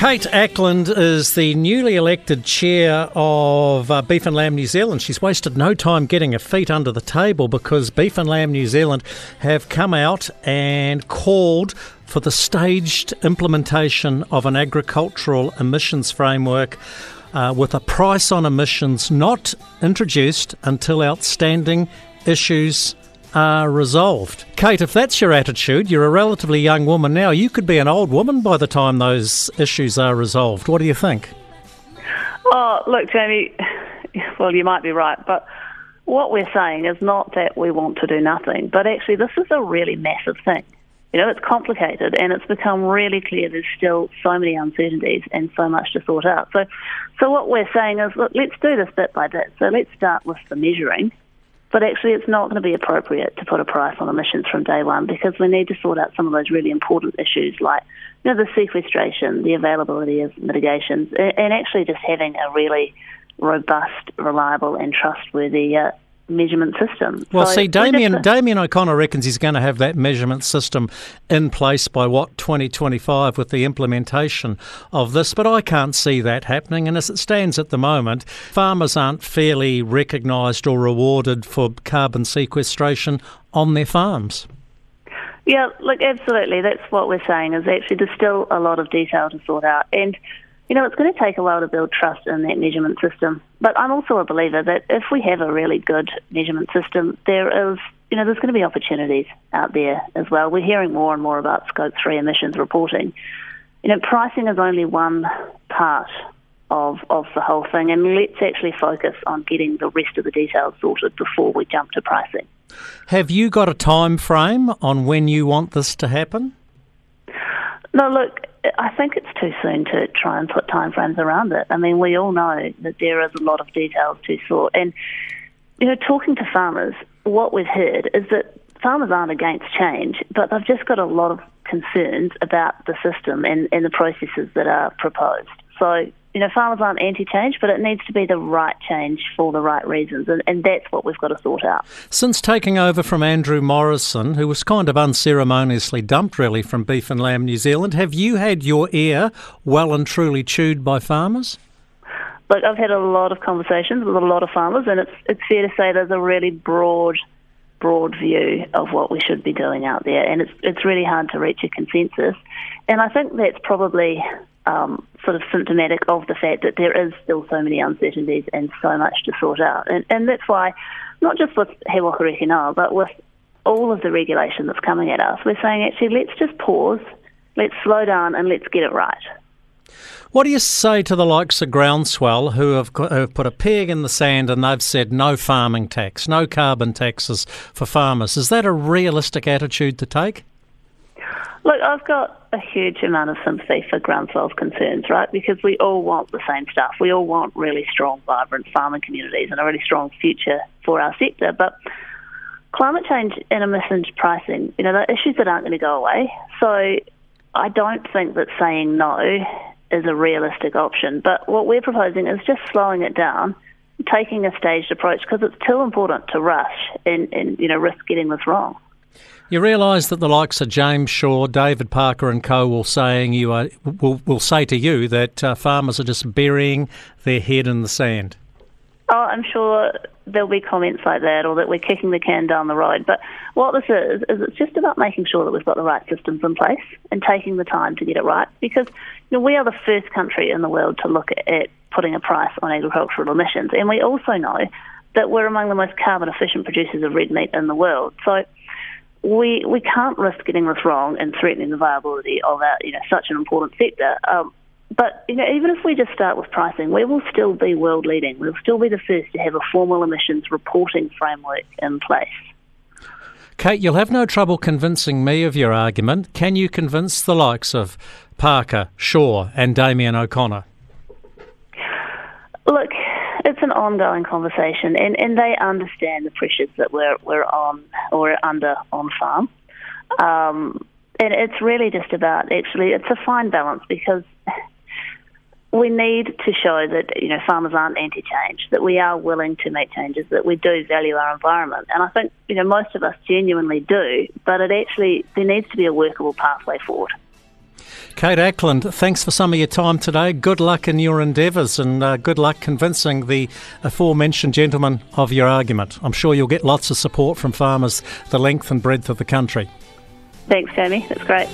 Kate Acland is the newly elected chair of uh, Beef and Lamb New Zealand. She's wasted no time getting her feet under the table because Beef and Lamb New Zealand have come out and called for the staged implementation of an agricultural emissions framework. Uh, with a price on emissions not introduced until outstanding issues are resolved. Kate, if that's your attitude, you're a relatively young woman now. You could be an old woman by the time those issues are resolved. What do you think? Oh, look, Jamie, well, you might be right, but what we're saying is not that we want to do nothing, but actually, this is a really massive thing. You know, it's complicated and it's become really clear there's still so many uncertainties and so much to sort out. So, so what we're saying is, look, let's do this bit by bit. So let's start with the measuring but actually, it's not going to be appropriate to put a price on emissions from day one because we need to sort out some of those really important issues like you know, the sequestration, the availability of mitigations, and actually just having a really robust, reliable, and trustworthy uh, measurement system. Well, so see, Damien Damien O'Connor reckons he's going to have that measurement system in place by what 2025 with the implementation of this, but I can't see that happening. And as it stands at the moment, farmers aren't fairly recognised or rewarded for carbon sequestration on their farms. Yeah, look, absolutely. That's what we're saying. Is actually there's still a lot of detail to sort out, and you know, it's going to take a while to build trust in that measurement system. But I'm also a believer that if we have a really good measurement system, there is, you know, there's going to be opportunities out there as well. We're hearing more and more about scope three emissions reporting. You know, pricing is only one part of, of the whole thing, and let's actually focus on getting the rest of the details sorted before we jump to pricing. Have you got a time frame on when you want this to happen? No, look, I think it's too soon to try and put timeframes around it. I mean, we all know that there is a lot of details to sort. And, you know, talking to farmers, what we've heard is that farmers aren't against change, but they've just got a lot of concerns about the system and, and the processes that are proposed. So you know, farmers aren't anti-change, but it needs to be the right change for the right reasons, and, and that's what we've got to sort out. Since taking over from Andrew Morrison, who was kind of unceremoniously dumped really from Beef and Lamb New Zealand, have you had your ear well and truly chewed by farmers? Look, I've had a lot of conversations with a lot of farmers, and it's it's fair to say there's a really broad broad view of what we should be doing out there, and it's it's really hard to reach a consensus. And I think that's probably um, sort of symptomatic of the fact that there is still so many uncertainties and so much to sort out. And, and that's why, not just with He Waka Noa, but with all of the regulation that's coming at us, we're saying actually let's just pause, let's slow down, and let's get it right. What do you say to the likes of Groundswell who have, who have put a peg in the sand and they've said no farming tax, no carbon taxes for farmers? Is that a realistic attitude to take? Look, I've got a huge amount of sympathy for Groundswell's concerns, right? Because we all want the same stuff. We all want really strong, vibrant farming communities and a really strong future for our sector. But climate change and emissions pricing, you know, they're issues that aren't going to go away. So I don't think that saying no is a realistic option. But what we're proposing is just slowing it down, taking a staged approach because it's too important to rush and, and you know risk getting this wrong. You realise that the likes of James Shaw, David Parker, and co will saying you are will, will say to you that uh, farmers are just burying their head in the sand. Oh, I'm sure there'll be comments like that, or that we're kicking the can down the road. But what this is is it's just about making sure that we've got the right systems in place and taking the time to get it right. Because you know, we are the first country in the world to look at, putting a price on agricultural emissions, and we also know that we're among the most carbon efficient producers of red meat in the world. So we we can't risk getting this wrong and threatening the viability of our you know such an important sector. Um, but you know, even if we just start with pricing, we will still be world leading. We'll still be the first to have a formal emissions reporting framework in place. Kate, you'll have no trouble convincing me of your argument. Can you convince the likes of Parker, Shaw, and Damien O'Connor? Look, it's an ongoing conversation, and, and they understand the pressures that we're we're on or under on farm. Um, and it's really just about actually it's a fine balance because we need to show that you know farmers aren't anti-change, that we are willing to make changes, that we do value our environment, and I think you know most of us genuinely do. But it actually there needs to be a workable pathway forward. Kate Acland, thanks for some of your time today. Good luck in your endeavours and uh, good luck convincing the aforementioned gentleman of your argument. I'm sure you'll get lots of support from farmers the length and breadth of the country. Thanks, Jamie. That's great.